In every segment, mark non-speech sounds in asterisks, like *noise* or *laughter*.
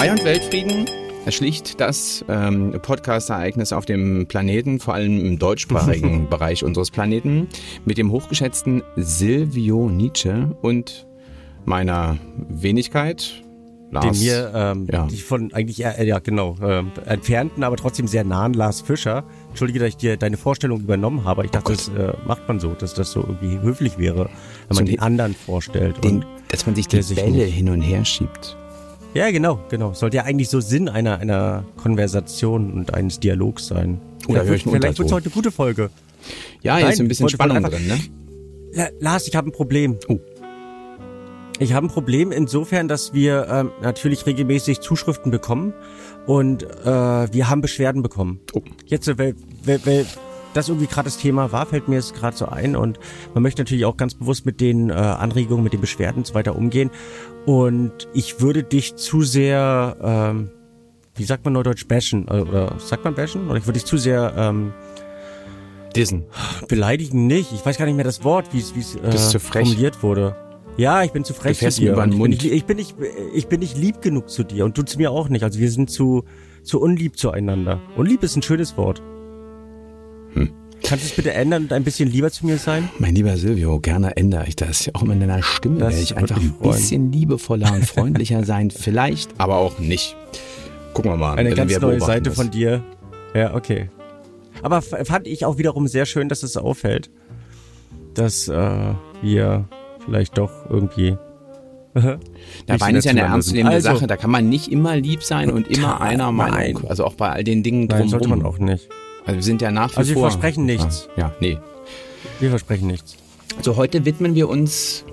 Frei- und Weltfrieden erschlicht das ähm, Podcast-Ereignis auf dem Planeten, vor allem im deutschsprachigen *laughs* Bereich unseres Planeten, mit dem hochgeschätzten Silvio Nietzsche und meiner Wenigkeit, Lars. Den mir, ähm, ja. die von eigentlich, äh, ja genau, ähm, entfernten, aber trotzdem sehr nahen Lars Fischer. Entschuldige, dass ich dir deine Vorstellung übernommen habe. Ich dachte, Oh das äh, macht man so, dass das so irgendwie höflich wäre, wenn So man den- den anderen vorstellt. den, und, dass man sich die Bälle hin und her schiebt. Ja, genau, genau. Sollte ja eigentlich so Sinn einer, einer Konversation und eines Dialogs sein. Da höre ich einen vielleicht wird es heute eine gute Folge. Ja, Nein, ist ein bisschen Spannung einfach- drin, ne? La Lars, ich habe ein Problem. Oh. Ich habe ein Problem insofern, dass wir ähm, natürlich regelmäßig Zuschriften bekommen und äh, wir haben Beschwerden bekommen. Oh. Jetzt, äh, weil, weil, weil das irgendwie gerade das Thema war, fällt mir es gerade so ein und man möchte natürlich auch ganz bewusst mit den äh, Anregungen, mit den Beschwerden und so weiter umgehen. Und ich würde dich zu sehr, ähm, wie sagt man neudeutsch, bashen? Äh, Oder sagt man bashen? Oder ich würde dich zu sehr ähm, Dissen. beleidigen nicht. Ich weiß gar nicht mehr das Wort, wie es äh, formuliert wurde. Ja, ich bin zu frech zu dir. ich, bin, ich bin nicht, ich bin nicht lieb genug zu dir und du zu mir auch nicht. Also wir sind zu, zu unlieb zueinander. Unlieb ist ein schönes Wort. Kannst du es bitte ändern und ein bisschen lieber zu mir sein? Mein lieber Silvio, gerne ändere ich das. Auch in deiner Stimme werde ich einfach ein bisschen liebevoller und freundlicher *laughs* sein. Vielleicht, aber auch nicht. Gucken wir mal. Eine ganz neue Seite das. von dir. Ja, okay. Aber fand ich auch wiederum sehr schön, dass es auffällt, dass äh, wir vielleicht doch irgendwie *laughs* nicht Wein ist ja eine ernstzunehmende. Also- Sache. Da kann man nicht immer lieb sein und immer einer Meinung. Also auch bei all den Dingen Nein, sollte man drumherum. auch nicht. Also wir sind ja nach wie Also wir vor. versprechen nichts. Ja, ja, nee. Wir versprechen nichts. So, heute widmen wir uns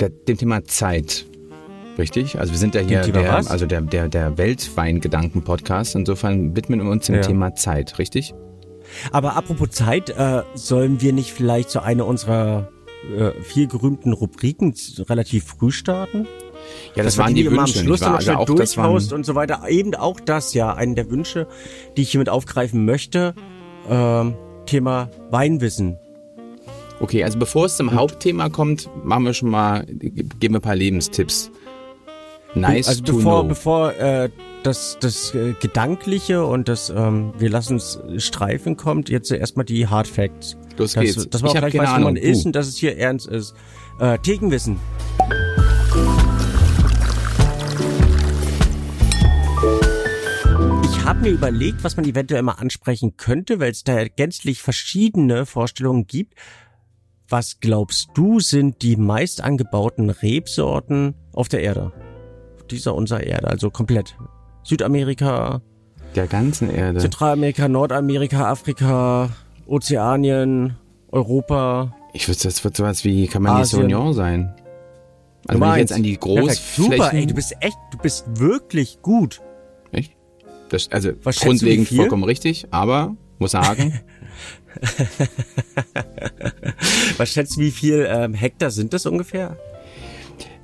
der, dem Thema Zeit. Richtig? Also wir sind ja hier der, was? also der, der, der Weltweingedanken-Podcast. Insofern widmen wir uns dem Ja. Thema Zeit, richtig? Aber apropos Zeit, äh, sollen wir nicht vielleicht so eine unserer äh, viel gerühmten Rubriken relativ früh starten? Ja, das man waren die am Wünsche. Schluss wahr? noch schnell Also auch das waren, durchhaust und so weiter. Eben auch das ja, einen der Wünsche, die ich hiermit aufgreifen möchte. Ähm, Thema Weinwissen. Okay, also bevor es zum Hauptthema kommt, machen wir schon mal, geben wir ein paar Lebenstipps. Nice also to bevor, know. bevor äh, das, das äh, Gedankliche und das ähm, wir lassen es streifen kommt, jetzt erstmal die Hard Facts. Los dass, geht's. dass man Ich auch gleich weiß, wo man ist und dass es hier ernst ist. Äh, Thekenwissen. Mir überlegt, was man eventuell mal ansprechen könnte, weil es da gänzlich verschiedene Vorstellungen gibt. Was glaubst du, sind die meist angebauten Rebsorten auf der Erde? Auf dieser unserer Erde, also komplett. Südamerika, Der ganzen Erde. Zentralamerika, Nordamerika, Afrika, Ozeanien, Europa. Ich würde, das wird sowas wie Cabernet. Sauvignon sein. Also wenn ich jetzt an die. Großflächen... Super, ey, du bist echt, du bist wirklich gut. Das, also Was grundlegend vollkommen richtig, aber muss sagen, *laughs* Was schätzt du, wie viel ähm, Hektar sind das ungefähr?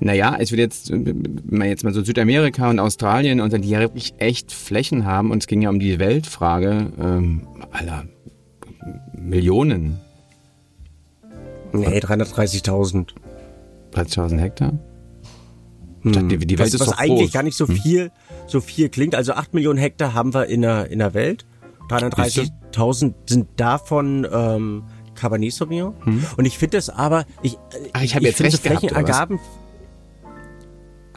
naja, es wird jetzt, wenn man jetzt mal so Südamerika und Australien und dann die ja wirklich echt Flächen haben und es ging ja um die Weltfrage, ähm, aller Millionen, Nee, 330.000. 30.000 Hektar. Hm. die- die Welt was, ist was eigentlich groß. Hm. gar nicht so viel, so viel klingt. Also 8 Millionen Hektar haben wir in der, in der Welt. 330.000 sind davon ähm, Cabernet Sauvignon. Und ich finde das aber, ich, Hm. Ach, ich hab jetzt recht gehabt? Flächenangaben,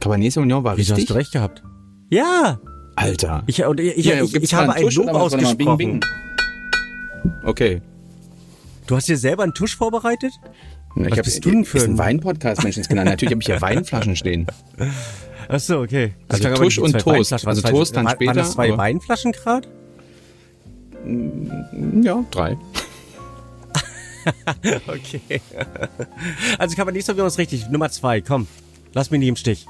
Cabernet Sauvignon war wieso richtig. hast du recht gehabt? Ja, Alter. ich, und ich, ich, Hier, ich, ich habe einen ein Tusch Lob was? Warte mal, bing, ausgesprochen. bing. Okay. Du hast dir selber einen Tusch vorbereitet? Ich Was hab- bist du denn für ein ein- Wein-Podcast, Menschenskinder. Natürlich habe ich hier *laughs* Weinflaschen stehen. Ach so, okay. Also aber Tusch und Toast. Also Toast dann später, Waren das zwei Weinflaschen gerade? Ja, drei. *laughs* Okay. Also Cabernet Sauvignon ist richtig. Nummer zwei, komm. Lass mich nicht im Stich.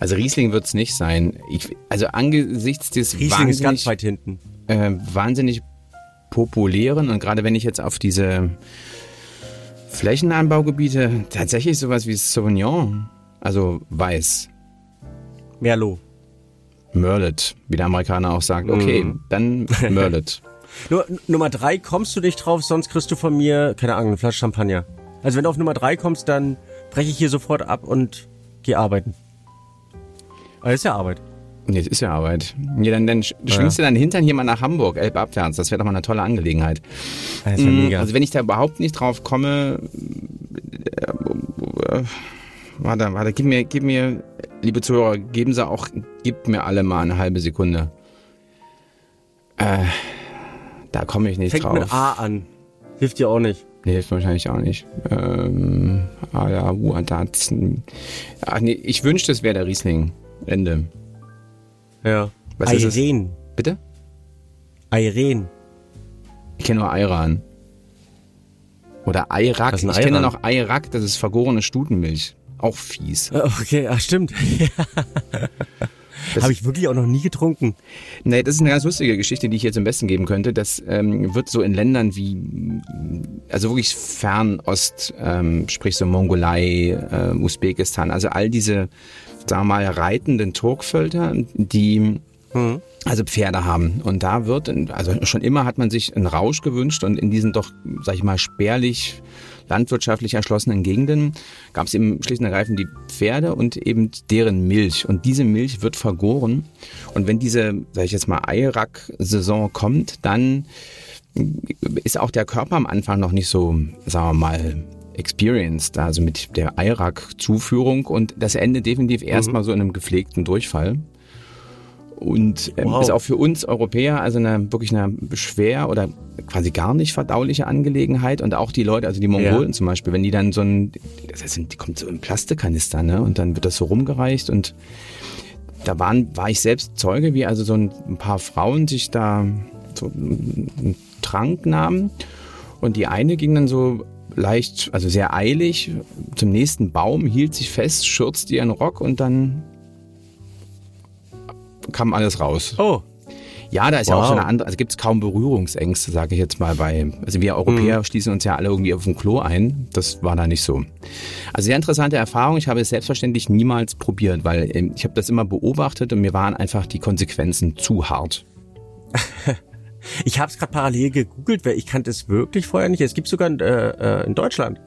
Also Riesling wird es nicht sein. Ich, also angesichts des Riesling ist ganz weit hinten. äh, wahnsinnig populären und gerade wenn ich jetzt auf diese Flächenanbaugebiete tatsächlich sowas wie Sauvignon, also weiß, Merlot. Merlet, wie der Amerikaner auch sagt. Okay, Mhm. dann *laughs* Merlet. Nur, Nummer drei kommst du nicht drauf, sonst kriegst du von mir, keine Ahnung, eine Flasche Champagner. Also wenn du auf Nummer drei kommst, dann breche ich hier sofort ab und geh arbeiten. Aber ist ja Arbeit. Nee, das ist ja Arbeit. Ja, dann, dann sch- schwingst du deinen Hintern hier mal nach Hamburg, Elbabwärts. Das wäre doch mal eine tolle Angelegenheit. Das wär Mm, mega. Also wenn ich da überhaupt nicht drauf komme, äh, äh, warte, warte, gib mir, gib mir, liebe Zuhörer, geben Sie auch, gib mir alle mal eine halbe Sekunde. Äh, da komme ich nicht Fängt drauf. mit A an. Hilft dir auch nicht. Nee, hilft wahrscheinlich auch nicht. Ähm, ah ja, uh, das, ach nee, ich wünschte, es wäre der Riesling. Ende. Ja. Was ist es? Irene. Bitte? Irene. Ich kenne nur Ayran. Oder ein Ich kenne noch Ayrak, das ist vergorene Stutenmilch. Auch fies. Okay, ach stimmt. *laughs* Das- Habe ich wirklich auch noch nie getrunken. Nee, das ist eine ganz lustige Geschichte, die ich jetzt am besten geben könnte. Das ähm, wird so in Ländern wie, also wirklich Fernost, ähm, sprich so Mongolei, äh, Usbekistan, also all diese, sagen wir mal, reitenden Turkvölker, die also Pferde haben. Und da wird, also schon immer hat man sich einen Rausch gewünscht und in diesen doch, sag ich mal, spärlich landwirtschaftlich erschlossenen Gegenden gab es eben schlicht und ergreifend die Pferde und eben deren Milch. Und diese Milch wird vergoren. Und wenn diese, sag ich jetzt mal, Eirak-Saison kommt, dann ist auch der Körper am Anfang noch nicht so, sagen wir mal, experienced, also mit der Eirak-Zuführung. Und das endet definitiv erstmal so in einem gepflegten Durchfall. Und ähm, Wow. ist auch für uns Europäer also eine wirklich eine schwer oder quasi gar nicht verdauliche Angelegenheit. Und auch die Leute, also die Mongolen zum Beispiel, wenn die dann so ein, das sind, die kommt so im Plastikkanister, ne? Und dann wird das so rumgereicht und da waren, war ich selbst Zeuge, wie also so ein, ein paar Frauen sich da so einen Trank nahmen und die eine ging dann so leicht, also sehr eilig zum nächsten Baum, hielt sich fest, schürzte ihren Rock und dann kam alles raus. Oh, Ja, da ist ja auch Wow. so eine andere, also gibt es kaum Berührungsängste, sage ich jetzt mal bei, also wir Europäer Mhm. schließen uns ja alle irgendwie auf dem Klo ein. Das war da nicht so. Also sehr interessante Erfahrung. Ich habe es selbstverständlich niemals probiert, weil ähm, ich habe das immer beobachtet und mir waren einfach die Konsequenzen zu hart. *laughs* ich habe es gerade parallel gegoogelt, weil ich kannte es wirklich vorher nicht. Es gibt sogar in, äh, äh, in Deutschland.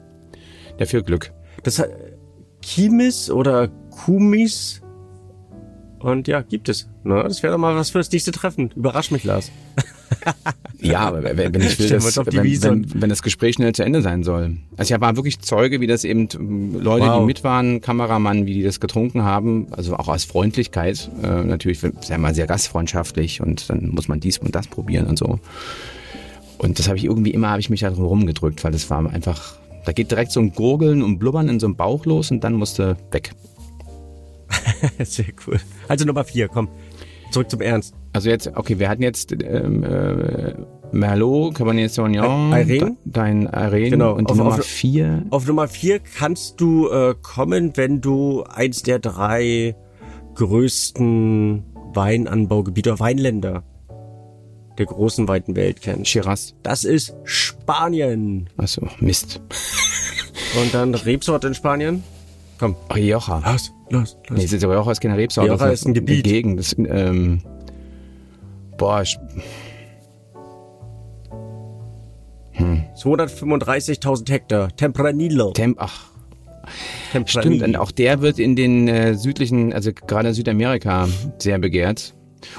Dafür Glück. Das hat Kimis oder Kumis. Und ja, gibt es. Ne? Das wäre doch mal was für das nächste Treffen. Überrasch mich, Lars. *laughs* Ja, aber wenn ich will, dass, wenn, wenn, wenn das Gespräch schnell zu Ende sein soll. Also ich war wirklich Zeuge, wie das eben ähm, Leute, Wow. die mit waren, Kameramann, wie die das getrunken haben, also auch aus Freundlichkeit. Äh, natürlich ja mal sehr gastfreundschaftlich und dann muss man dies und das probieren und so. Und das habe ich irgendwie immer, habe ich mich da drum rumgedrückt, weil das war einfach, da geht direkt so ein Gurgeln und Blubbern in so einem Bauch los und dann musste weg. *laughs* Sehr cool. Also Nummer vier, komm. Zurück zum Ernst. Also jetzt, okay, wir hatten jetzt ähm, äh, Merlot, Cabernet Sauvignon, Irene? de- dein Irene Genau, und die auf- Nummer auf- vier. Auf Nummer vier kannst du äh, kommen, wenn du eins der drei größten Weinanbaugebiete oder Weinländer der großen weiten Welt kennst. Shiraz. Das ist Spanien. Achso, Mist. Und dann Rebsorte in Spanien. Komm. Rioja. Los, los, los. Nee, das Rioja ist keine Rebsorte. Rioja ist ein Gebiet. Eine Gegend. Das, ähm, boah, ich, 235.000 Hektar. Tempranillo. Temp, ach, Tempranillo. stimmt. Und auch der wird in den äh, südlichen, also gerade in Südamerika sehr begehrt.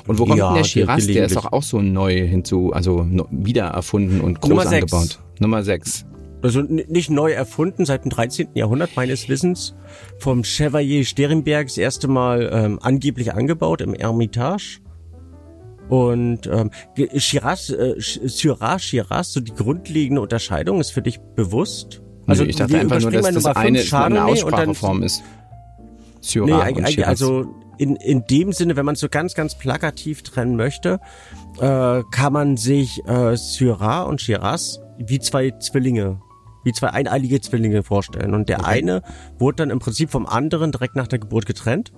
Und wo kommt Ja, denn der Shiraz? Der ist doch auch so neu hinzu, also no, wieder erfunden und groß Nummer sechs. angebaut. Nummer 6. Also nicht neu erfunden, seit dem 13. Jahrhundert meines Wissens vom Chevalier Sterenberg das erste Mal ähm, angeblich angebaut im Ermitage. Und ähm, Shiraz, äh, Syrah, Shiraz, so die grundlegende Unterscheidung ist für dich bewusst? Also ich dachte einfach nur, dass mal das Nummer eine, eine Chardonnay dann- Ausspracheform ist. Nee, Syrah eigentlich, und Shiraz. also in, in dem Sinne, wenn man es so ganz, ganz plakativ trennen möchte, äh, kann man sich äh, Syrah und Shiraz wie zwei Zwillinge, wie zwei eineilige Zwillinge vorstellen. Und der eine wurde dann im Prinzip vom anderen direkt nach der Geburt getrennt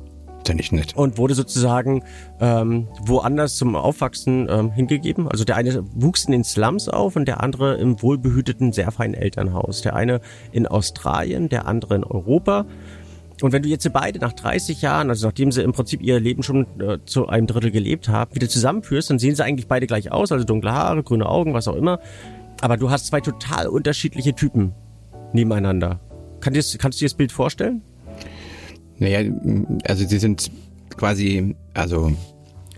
ja nicht nett. und wurde sozusagen ähm, woanders zum Aufwachsen ähm, hingegeben. Also der eine wuchs in den Slums auf und der andere im wohlbehüteten, sehr feinen Elternhaus. Der eine in Australien, der andere in Europa. Und wenn du jetzt beide nach 30 Jahren, also nachdem sie im Prinzip ihr Leben schon äh, zu einem Drittel gelebt haben, wieder zusammenführst, dann sehen sie eigentlich beide gleich aus, also dunkle Haare, grüne Augen, was auch immer. Aber du hast zwei total unterschiedliche Typen nebeneinander. Kann dir, kannst du dir das Bild vorstellen? Naja, also sie sind quasi, also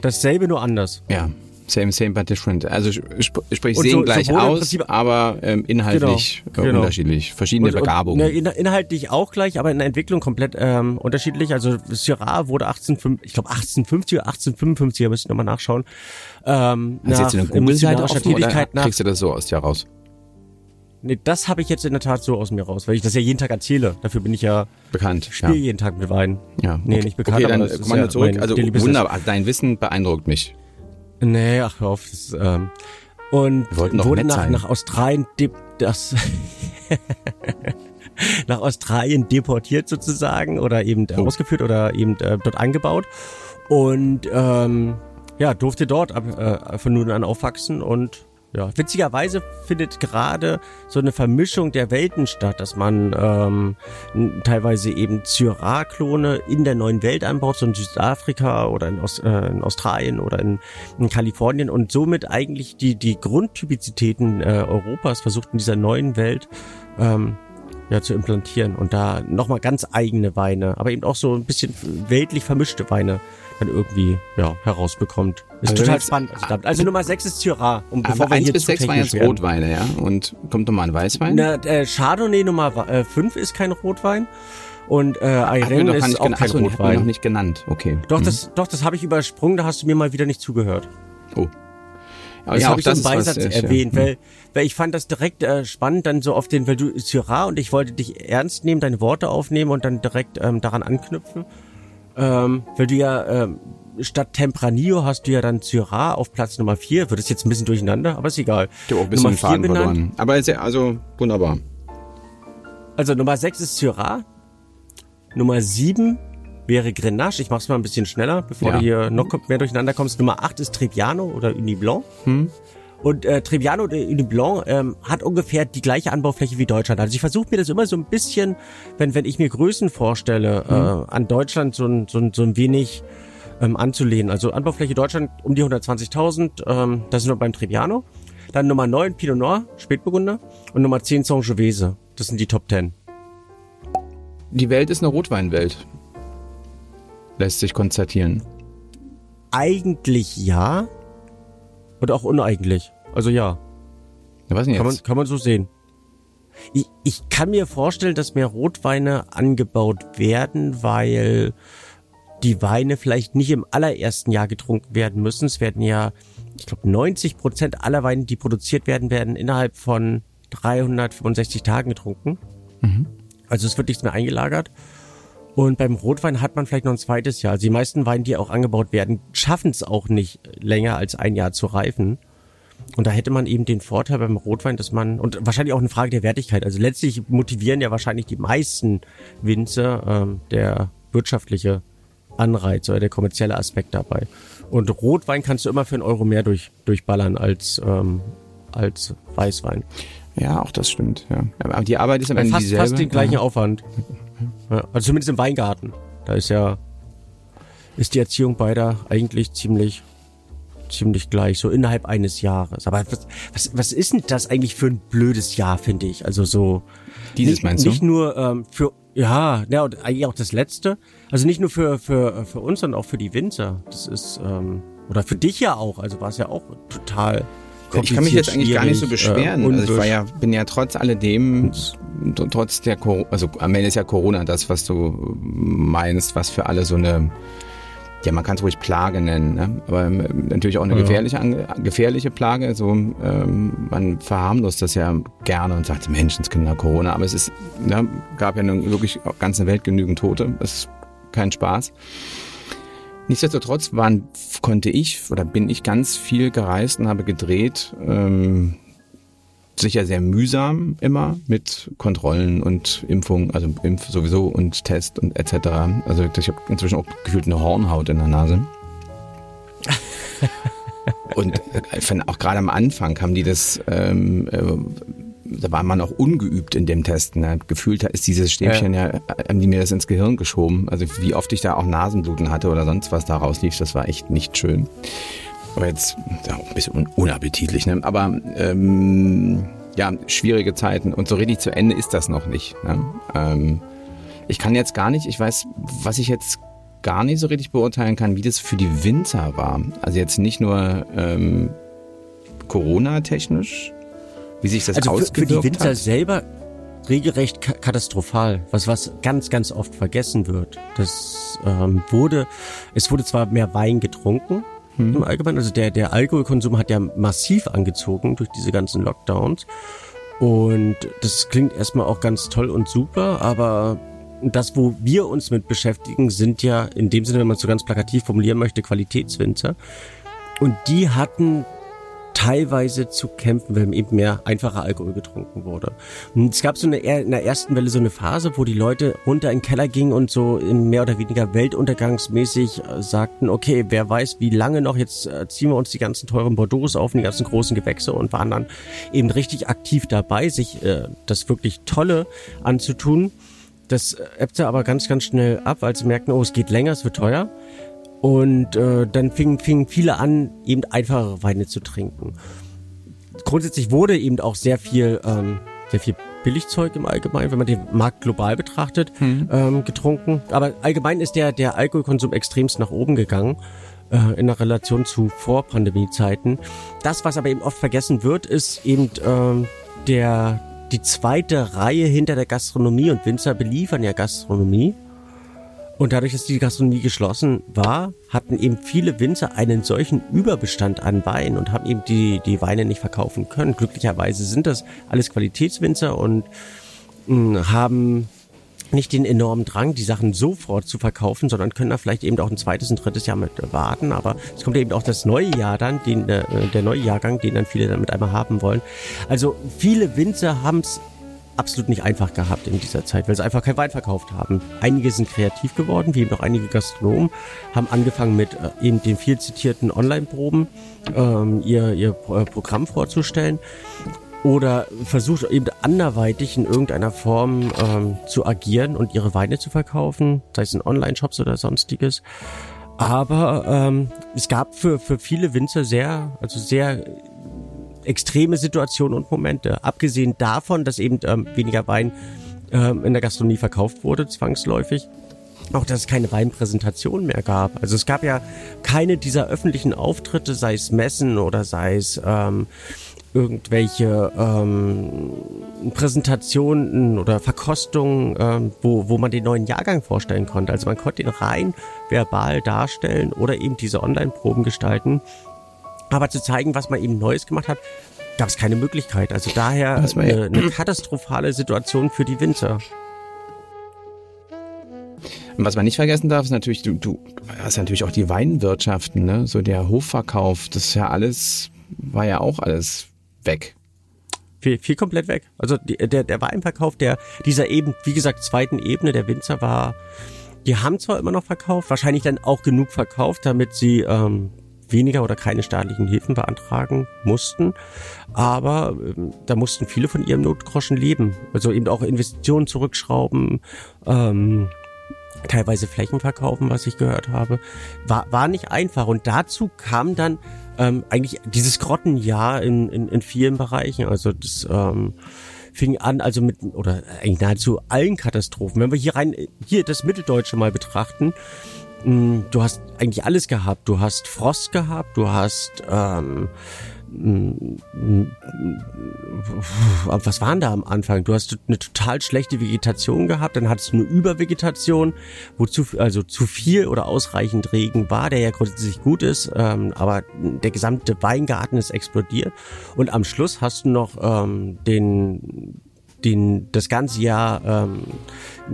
Dasselbe nur anders. ja, same, same but different. Also sp sprich, Und sehen so- gleich aus, Prinzip- aber ähm, inhaltlich Genau, äh, genau. unterschiedlich. Verschiedene Und- und, Begabungen. ne, in, inhaltlich auch gleich, aber in der Entwicklung komplett ähm, unterschiedlich. Also Syrah wurde 1850, ich glaube 1850 oder 1855, müsst ihr nochmal nachschauen. Ähm, Hast du jetzt eine Google-Seite offen oder nach. kriegst du das so aus dir raus? Nee, das habe ich jetzt in der Tat so aus mir raus, weil ich das ja jeden Tag erzähle. Dafür bin ich ja, Bekannt. spiele jeden Tag mit Wein. Ja. Nee, okay. nicht bekannt, Okay, aber dann das ist Kommando ja zurück. Also wunderbar. Dein Wissen beeindruckt mich. Nee, ach hör auf. Das, ähm, und wurde nach, sein. nach Australien das *laughs* nach Australien deportiert sozusagen oder eben Oh. ausgeführt oder eben äh, dort angebaut und ähm, ja durfte dort ab, äh, von nun an aufwachsen und ja, witzigerweise findet gerade so eine Vermischung der Welten statt, dass man ähm, teilweise eben Syrah-Klone in der neuen Welt anbaut, so in Südafrika oder in, Aus, äh, in Australien oder in, in Kalifornien und somit eigentlich die, die Grundtypizitäten äh, Europas versucht in dieser neuen Welt ähm, ja, zu implantieren und da nochmal ganz eigene Weine, aber eben auch so ein bisschen weltlich vermischte Weine dann irgendwie ja, herausbekommt. Ist Also total spannend. Also, also Nummer 6 ist Syrah. Und bevor Aber wir 1 hier bis zu 6 waren jetzt. Rotweine, ja? Und kommt nochmal ein Weißwein? Na, äh, Chardonnay Nummer 5 ist kein Rotwein und äh, gar ist nicht auch genannt. kein Achso, Rotwein. noch nicht genannt. Okay. Doch, Mhm. das, doch, das habe ich übersprungen, da hast du mir mal wieder nicht zugehört. Oh. Aber ja, habe auch das im ist Beisatz äh, erwähnt, ja. weil, weil ich fand das direkt äh, spannend, dann so auf den, weil du Syrah und ich wollte dich ernst nehmen, deine Worte aufnehmen und dann direkt ähm, daran anknüpfen. Ähm, weil du ja ähm, statt Tempranillo hast du ja dann Syrah auf Platz Nummer 4. Wird es jetzt ein bisschen durcheinander, aber ist egal. Ich auch ein bisschen Nummer den Faden benannt. verloren. Aber ist ja, also wunderbar. Also Nummer 6 ist Syrah. Nummer 7 wäre Grenache. Ich mach's mal ein bisschen schneller, bevor Ja. du hier noch mehr durcheinander kommst. Nummer 8 ist Trebbiano oder Uni Blanc. Hm? Und äh, Trebbiano oder Uni Blanc ähm, hat ungefähr die gleiche Anbaufläche wie Deutschland. Also ich versuche mir das immer so ein bisschen, wenn, wenn ich mir Größen vorstelle, Hm. äh, an Deutschland so ein, so ein, so ein wenig ähm, anzulehnen. Also Anbaufläche Deutschland um die 120.000, ähm, das sind wir beim Trebbiano. Dann Nummer 9 Pinot Noir, Spätburgunder. Und Nummer 10 Sangiovese. Das sind die Top 10. Die Welt ist eine Rotweinwelt. Lässt sich konstatieren. Eigentlich ja. Und auch uneigentlich. Also ja, Ja, was denn kann man, jetzt? kann man so sehen. Ich, ich kann mir vorstellen, dass mehr Rotweine angebaut werden, weil die Weine vielleicht nicht im allerersten Jahr getrunken werden müssen. Es werden ja, ich glaube, 90 Prozent aller Weine, die produziert werden, werden innerhalb von 365 Tagen getrunken. Also es wird nichts mehr eingelagert. Und beim Rotwein hat man vielleicht noch ein zweites Jahr. Also die meisten Weine, die auch angebaut werden, schaffen es auch nicht länger als ein Jahr zu reifen. Und da hätte man eben den Vorteil beim Rotwein, dass man, und wahrscheinlich auch eine Frage der Wertigkeit, also letztlich motivieren ja wahrscheinlich die meisten Winzer ähm, der wirtschaftliche Anreiz oder der kommerzielle Aspekt dabei. Und Rotwein kannst du immer für einen Euro mehr durch, durchballern als, ähm, als Weißwein. Ja, auch das stimmt. Ja. Aber die Arbeit ist am Bei Ende fast, dieselbe. fast den gleichen ja. Aufwand. *laughs* Ja, also zumindest im Weingarten. Da ist ja, ist die Erziehung beider eigentlich ziemlich, ziemlich gleich, so innerhalb eines Jahres. Aber was, was, was ist denn das eigentlich für ein blödes Jahr, finde ich? Also so. Dieses nicht, meinst du? Nicht nur ähm, für, ja, ja, und eigentlich auch das Letzte. Also nicht nur für, für, für uns, sondern auch für die Winzer. Das ist, ähm, oder für dich ja auch. Also war es ja auch total. Ich kann mich jetzt eigentlich gar nicht so beschweren. äh, also ich war ja, bin ja trotz alledem, trotz der Corona, also am Ende ist ja Corona das, was du meinst, was für alle so eine, ja man kann es ruhig Plage nennen, ne? aber ähm, natürlich auch eine Ja. gefährliche, gefährliche Plage. So, ähm, man verharmlost das ja gerne und sagt, Menschenskinder Corona, aber es ist, ne, gab ja nun wirklich auf der ganzen Welt genügend Tote. Es ist kein Spaß. Nichtsdestotrotz waren, konnte ich oder bin ich ganz viel gereist und habe gedreht. Ähm, sicher sehr mühsam immer mit Kontrollen und Impfung, also Impf sowieso und Test und etc. Also ich habe inzwischen auch gefühlt eine Hornhaut in der Nase. *laughs* Und äh, auch gerade am Anfang haben die das, ähm, äh, da war man auch ungeübt in dem Testen. Ne? Gefühlt ist dieses Stäbchen ja. haben die mir das ins Gehirn geschoben. Also wie oft ich da auch Nasenbluten hatte oder sonst was da rauslief, das war echt nicht schön. Aber jetzt ja, auch ein bisschen un unappetitlich, ne? Aber ähm, ja, schwierige Zeiten und so richtig zu Ende ist das noch nicht. Ne? Ähm, ich kann jetzt gar nicht, ich weiß, was ich jetzt gar nicht so richtig beurteilen kann, wie das für die Winzer war. Also jetzt nicht nur ähm, Corona-technisch, wie sich das also ausgewirkt für, für die Winzer hat. selber regelrecht katastrophal, was was ganz ganz oft vergessen wird. Das ähm, wurde, es wurde zwar mehr Wein getrunken hm. im Allgemeinen, also der der Alkoholkonsum hat ja massiv angezogen durch diese ganzen Lockdowns und das klingt erstmal auch ganz toll und super, aber das, wo wir uns mit beschäftigen, sind ja in dem Sinne, wenn man es so ganz plakativ formulieren möchte, Qualitätswinzer. Und die hatten teilweise zu kämpfen, weil eben mehr einfacher Alkohol getrunken wurde. Und es gab so eine, in der ersten Welle so eine Phase, wo die Leute runter in den Keller gingen und so mehr oder weniger weltuntergangsmäßig äh, sagten, okay, wer weiß, wie lange noch, jetzt äh, ziehen wir uns die ganzen teuren Bordeaux auf, die ganzen großen Gewächse und waren dann eben richtig aktiv dabei, sich äh, das wirklich Tolle anzutun. Das ebbte aber ganz, ganz schnell ab, als sie merkten, oh, es geht länger, es wird teuer. Und äh, dann fingen, fingen viele an, eben einfache Weine zu trinken. Grundsätzlich wurde eben auch sehr viel, ähm, sehr viel Billigzeug im Allgemeinen, wenn man den Markt global betrachtet, hm. ähm, getrunken. Aber allgemein ist der, der Alkoholkonsum extremst nach oben gegangen äh, in der Relation zu Vor-Pandemie-Zeiten. Das, was aber eben oft vergessen wird, ist eben ähm, der, die zweite Reihe hinter der Gastronomie und Winzer beliefern ja Gastronomie. Und dadurch, dass die Gastronomie geschlossen war, hatten eben viele Winzer einen solchen Überbestand an Wein und haben eben die, die Weine nicht verkaufen können. Glücklicherweise sind das alles Qualitätswinzer und mh, hm, haben nicht den enormen Drang, die Sachen sofort zu verkaufen, sondern können da vielleicht eben auch ein zweites, ein drittes Jahr mit warten. Aber es kommt eben auch das neue Jahr dann, den, äh, der neue Jahrgang, den dann viele dann mit einmal haben wollen. Also viele Winzer haben es absolut nicht einfach gehabt in dieser Zeit, weil sie einfach kein Wein verkauft haben. Einige sind kreativ geworden, wie eben auch einige Gastronomen, haben angefangen mit äh, eben den viel zitierten Online-Proben ähm, ihr, ihr äh, Programm vorzustellen oder versucht eben anderweitig in irgendeiner Form ähm, zu agieren und ihre Weine zu verkaufen, sei es in Online-Shops oder sonstiges. Aber ähm, es gab für, für viele Winzer sehr, also sehr extreme Situationen und Momente. Abgesehen davon, dass eben ähm, weniger Wein ähm, in der Gastronomie verkauft wurde, zwangsläufig. Auch, dass es keine Weinpräsentation mehr gab. Also es gab ja keine dieser öffentlichen Auftritte, sei es Messen oder sei es ähm, irgendwelche ähm, Präsentationen oder Verkostungen, ähm, wo, wo man den neuen Jahrgang vorstellen konnte. Also man konnte ihn rein verbal darstellen oder eben diese Online-Proben gestalten. Aber zu zeigen, was man eben Neues gemacht hat, gab es keine Möglichkeit. Also daher eine, eine katastrophale Situation für die Winzer. Was man nicht vergessen darf, ist natürlich, du, du hast natürlich auch die Weinwirtschaften, ne? So der Hofverkauf, das ist ja alles, war ja auch alles weg. Viel, viel komplett weg. Also die, der, der Weinverkauf, der dieser eben, wie gesagt, zweiten Ebene der Winzer war, die haben zwar immer noch verkauft, wahrscheinlich dann auch genug verkauft, damit sie ähm, weniger oder keine staatlichen Hilfen beantragen mussten. Aber ähm, da mussten viele von ihrem Notgroschen leben. Also eben auch Investitionen zurückschrauben, ähm, teilweise Flächen verkaufen, was ich gehört habe. War, war nicht einfach. Und dazu kam dann ähm, eigentlich dieses Grottenjahr in, in, in vielen Bereichen. Also das ähm, fing an, also mit, oder eigentlich nahezu allen Katastrophen. Wenn wir hier rein, hier das Mitteldeutsche mal betrachten, hm, du hast eigentlich alles gehabt. Du hast Frost gehabt, du hast ähm, hm, hm, was waren da am Anfang? Du hast eine total schlechte Vegetation gehabt, dann hattest du eine Übervegetation, wo zu, also zu viel oder ausreichend Regen war, der ja grundsätzlich gut ist, ähm, aber der gesamte Weingarten ist explodiert. Und am Schluss hast du noch ähm, den den das ganze Jahr ähm,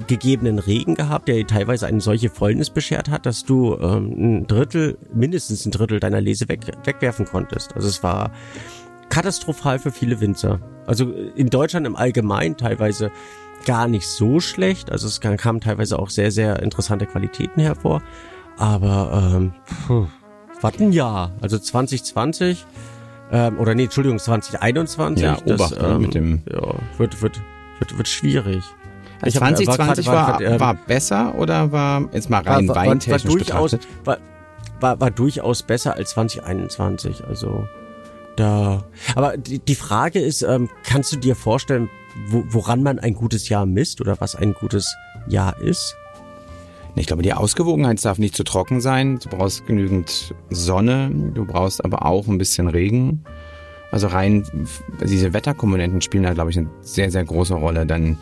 gegebenen Regen gehabt, der teilweise eine solche Fäulnis beschert hat, dass du ähm, ein Drittel, mindestens ein Drittel deiner Lese weg, wegwerfen konntest. Also es war katastrophal für viele Winzer. Also in Deutschland im Allgemeinen teilweise gar nicht so schlecht. Also es kamen teilweise auch sehr, sehr interessante Qualitäten hervor. Aber ähm, puh, was ein Jahr. Also 2020 ähm, oder nee, Entschuldigung, 2021. Ja, das, ähm, mit dem ja, wird, wird, wird, wird schwierig. Ich 2020 war, war, war, ähm, war, besser oder war jetzt mal rein war, weintechnisch war, durchaus, War, war, war durchaus besser als 2021. Also da. Aber die, die Frage ist, ähm, kannst du dir vorstellen, wo, woran man ein gutes Jahr misst oder was ein gutes Jahr ist? Ich glaube, die Ausgewogenheit darf nicht zu trocken sein. Du brauchst genügend Sonne, du brauchst aber auch ein bisschen Regen. Also rein, diese Wetterkomponenten spielen da, glaube ich, eine sehr, sehr große Rolle. Dann,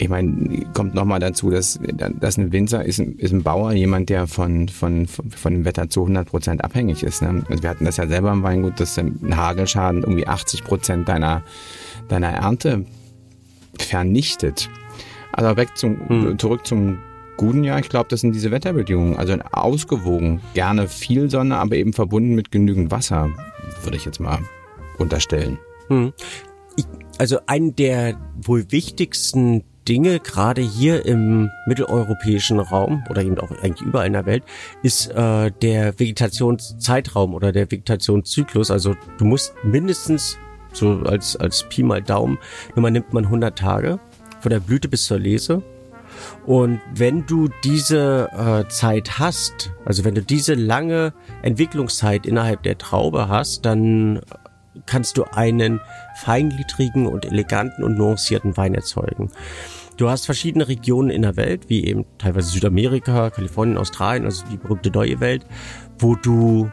ich meine, kommt nochmal dazu, dass, dass ein Winzer ist, ist ein Bauer, jemand, der von, von, von dem Wetter zu 100 Prozent abhängig ist. Ne? Also wir hatten das ja selber im Weingut, dass ein Hagelschaden irgendwie 80 Prozent deiner, deiner Ernte vernichtet. Also weg zum, hm. zurück zum guten Jahr. Ich glaube, das sind diese Wetterbedingungen. Also ausgewogen, gerne viel Sonne, aber eben verbunden mit genügend Wasser, würde ich jetzt mal unterstellen. Hm. Ich, also ein der wohl wichtigsten Dinge, gerade hier im mitteleuropäischen Raum oder eben auch eigentlich überall in der Welt, ist äh, der Vegetationszeitraum oder der Vegetationszyklus. Also du musst mindestens so als, als Pi mal Daumen, nur man nimmt man 100 Tage von der Blüte bis zur Lese. Und wenn du diese äh, Zeit hast, also wenn du diese lange Entwicklungszeit innerhalb der Traube hast, dann kannst du einen feingliedrigen und eleganten und nuancierten Wein erzeugen. Du hast verschiedene Regionen in der Welt, wie eben teilweise Südamerika, Kalifornien, Australien, also die berühmte neue Welt, wo du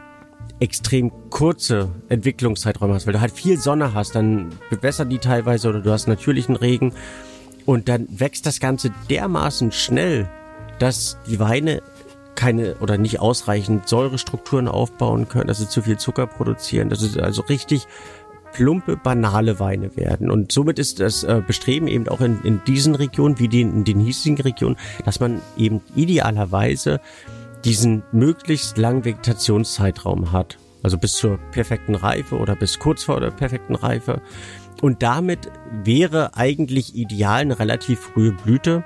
extrem kurze Entwicklungszeiträume hast, weil du halt viel Sonne hast, dann bewässern die teilweise oder du hast natürlichen Regen. Und dann wächst das Ganze dermaßen schnell, dass die Weine keine oder nicht ausreichend Säurestrukturen aufbauen können, dass sie zu viel Zucker produzieren, dass sie also richtig plumpe, banale Weine werden. Und somit ist das äh, Bestreben eben auch in, in diesen Regionen, wie die, in den hiesigen Regionen, dass man eben idealerweise diesen möglichst langen Vegetationszeitraum hat. Also bis zur perfekten Reife oder bis kurz vor der perfekten Reife. Und damit wäre eigentlich ideal eine relativ frühe Blüte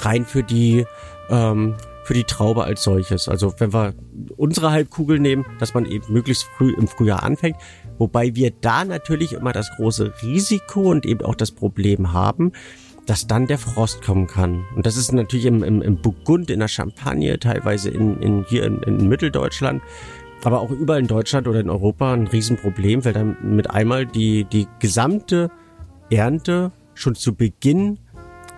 rein für die ähm, für die Traube als solches. Also wenn wir unsere Halbkugel nehmen, dass man eben möglichst früh im Frühjahr anfängt, wobei wir da natürlich immer das große Risiko und eben auch das Problem haben, dass dann der Frost kommen kann. Und das ist natürlich im, im, im Burgund, in der Champagne, teilweise in, in hier in, in Mitteldeutschland, aber auch überall in Deutschland oder in Europa ein Riesenproblem, weil dann mit einmal die, die gesamte Ernte schon zu Beginn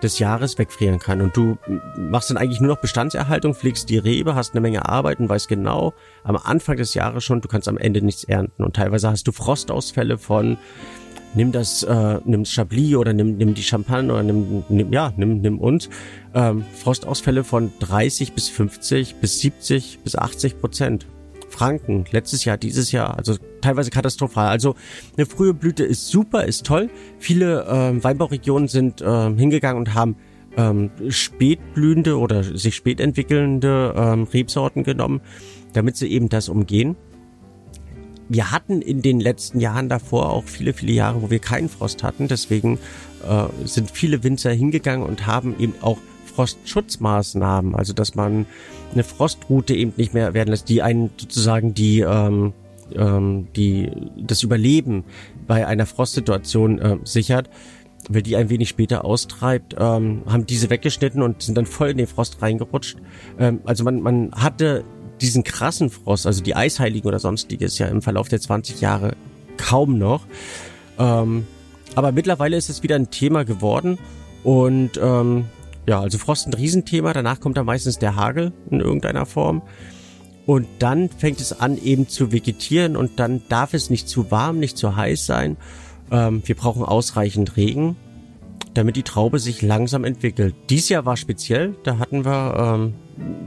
des Jahres wegfrieren kann. Und du machst dann eigentlich nur noch Bestandserhaltung, pflegst die Rebe, hast eine Menge Arbeit und weißt genau, am Anfang des Jahres schon, du kannst am Ende nichts ernten. Und teilweise hast du Frostausfälle von nimm das, äh, nimm Chablis oder nimm, nimm die Champagne oder nimm, nimm ja, nimm, nimm uns. Ähm, Frostausfälle von 30 bis 50 bis 70 bis 80 Prozent. Franken, letztes Jahr, dieses Jahr, also teilweise katastrophal. Also eine frühe Blüte ist super, ist toll. Viele äh, Weinbauregionen sind äh, hingegangen und haben ähm, spätblühende oder sich spät entwickelnde ähm, Rebsorten genommen, damit sie eben das umgehen wir hatten in den letzten Jahren davor auch viele, viele Jahre, wo wir keinen Frost hatten. Deswegen äh, sind viele Winzer hingegangen und haben eben auch Frostschutzmaßnahmen, also dass man eine Frostroute eben nicht mehr werden lässt, die einen sozusagen die ähm, ähm, die das Überleben bei einer Frostsituation äh, sichert, weil die ein wenig später austreibt, ähm, haben diese weggeschnitten und sind dann voll in den Frost reingerutscht. Ähm, also man man hatte diesen krassen Frost, also die Eisheiligen oder sonstiges, ja im Verlauf der 20 Jahre kaum noch. Ähm, aber mittlerweile ist es wieder ein Thema geworden und ähm, ja, also Frost ein Riesenthema. Danach kommt da meistens der Hagel in irgendeiner Form. Und dann fängt es an eben zu vegetieren und dann darf es nicht zu warm, nicht zu heiß sein. Ähm, wir brauchen ausreichend Regen damit die Traube sich langsam entwickelt. Dies Jahr war speziell, da hatten wir ähm,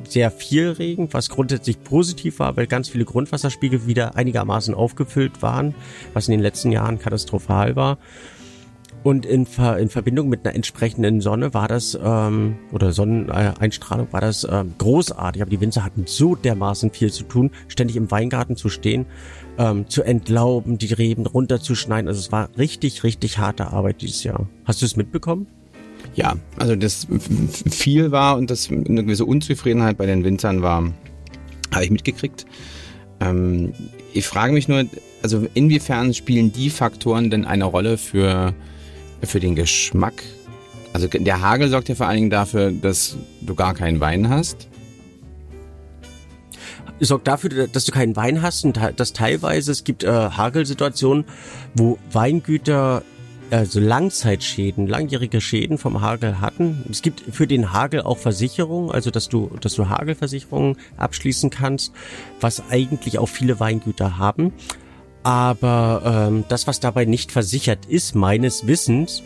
sehr viel Regen, was grundsätzlich positiv war, weil ganz viele Grundwasserspiegel wieder einigermaßen aufgefüllt waren, was in den letzten Jahren katastrophal war. Und in, Ver in Verbindung mit einer entsprechenden Sonne war das, ähm, oder Sonneneinstrahlung war das ähm, großartig. Aber die Winzer hatten so dermaßen viel zu tun, ständig im Weingarten zu stehen, ähm, zu entlauben, die Reben runterzuschneiden. Also es war richtig, richtig harte Arbeit dieses Jahr. Hast du es mitbekommen? Ja, also das viel war und das eine gewisse Unzufriedenheit bei den Winzern war, habe ich mitgekriegt. Ähm, ich frage mich nur, also inwiefern spielen die Faktoren denn eine Rolle für für den Geschmack. Also der Hagel sorgt ja vor allen Dingen dafür, dass du gar keinen Wein hast. Sorgt dafür, dass du keinen Wein hast und dass teilweise es gibt äh, Hagelsituationen, wo Weingüter also Langzeitschäden, langjährige Schäden vom Hagel hatten. Es gibt für den Hagel auch Versicherungen, also dass du, dass du Hagelversicherungen abschließen kannst, was eigentlich auch viele Weingüter haben. Aber ähm, das, was dabei nicht versichert ist, meines Wissens,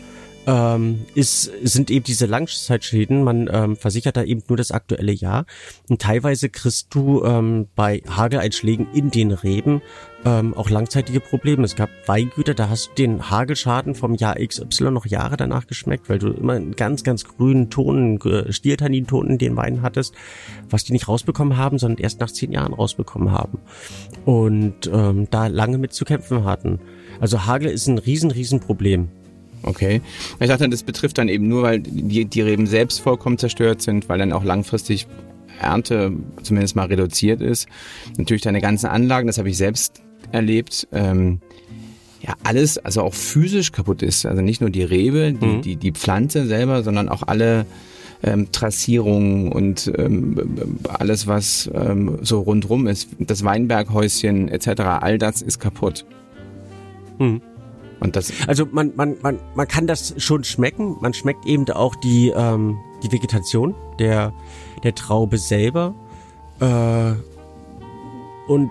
ähm, ist, sind eben diese Langzeitschäden. Man ähm, versichert da eben nur das aktuelle Jahr. Und teilweise kriegst du ähm, bei Hageleinschlägen in den Reben ähm, auch langzeitige Probleme. Es gab Weingüter, da hast du den Hagelschaden vom Jahr XY noch Jahre danach geschmeckt, weil du immer einen ganz, ganz grünen Ton, Stiertanninton in den Weinen hattest, was die nicht rausbekommen haben, sondern erst nach zehn Jahren rausbekommen haben. Und ähm, da lange mit zu kämpfen hatten. Also Hagel ist ein riesen, riesen Problem. Okay. Ich dachte, das betrifft dann eben nur, weil die, die Reben selbst vollkommen zerstört sind, weil dann auch langfristig Ernte zumindest mal reduziert ist. Natürlich deine ganzen Anlagen, das habe ich selbst erlebt, ähm, ja, alles, also auch physisch kaputt ist. Also nicht nur die Rebe, die, mhm. die, die Pflanze selber, sondern auch alle ähm, Trassierungen und ähm, alles, was ähm, so rundrum ist. Das Weinberghäuschen etc., all das ist kaputt. Mhm. Also man, man, man, man kann das schon schmecken. Man schmeckt eben auch die, ähm, die Vegetation der, der Traube selber. Äh, und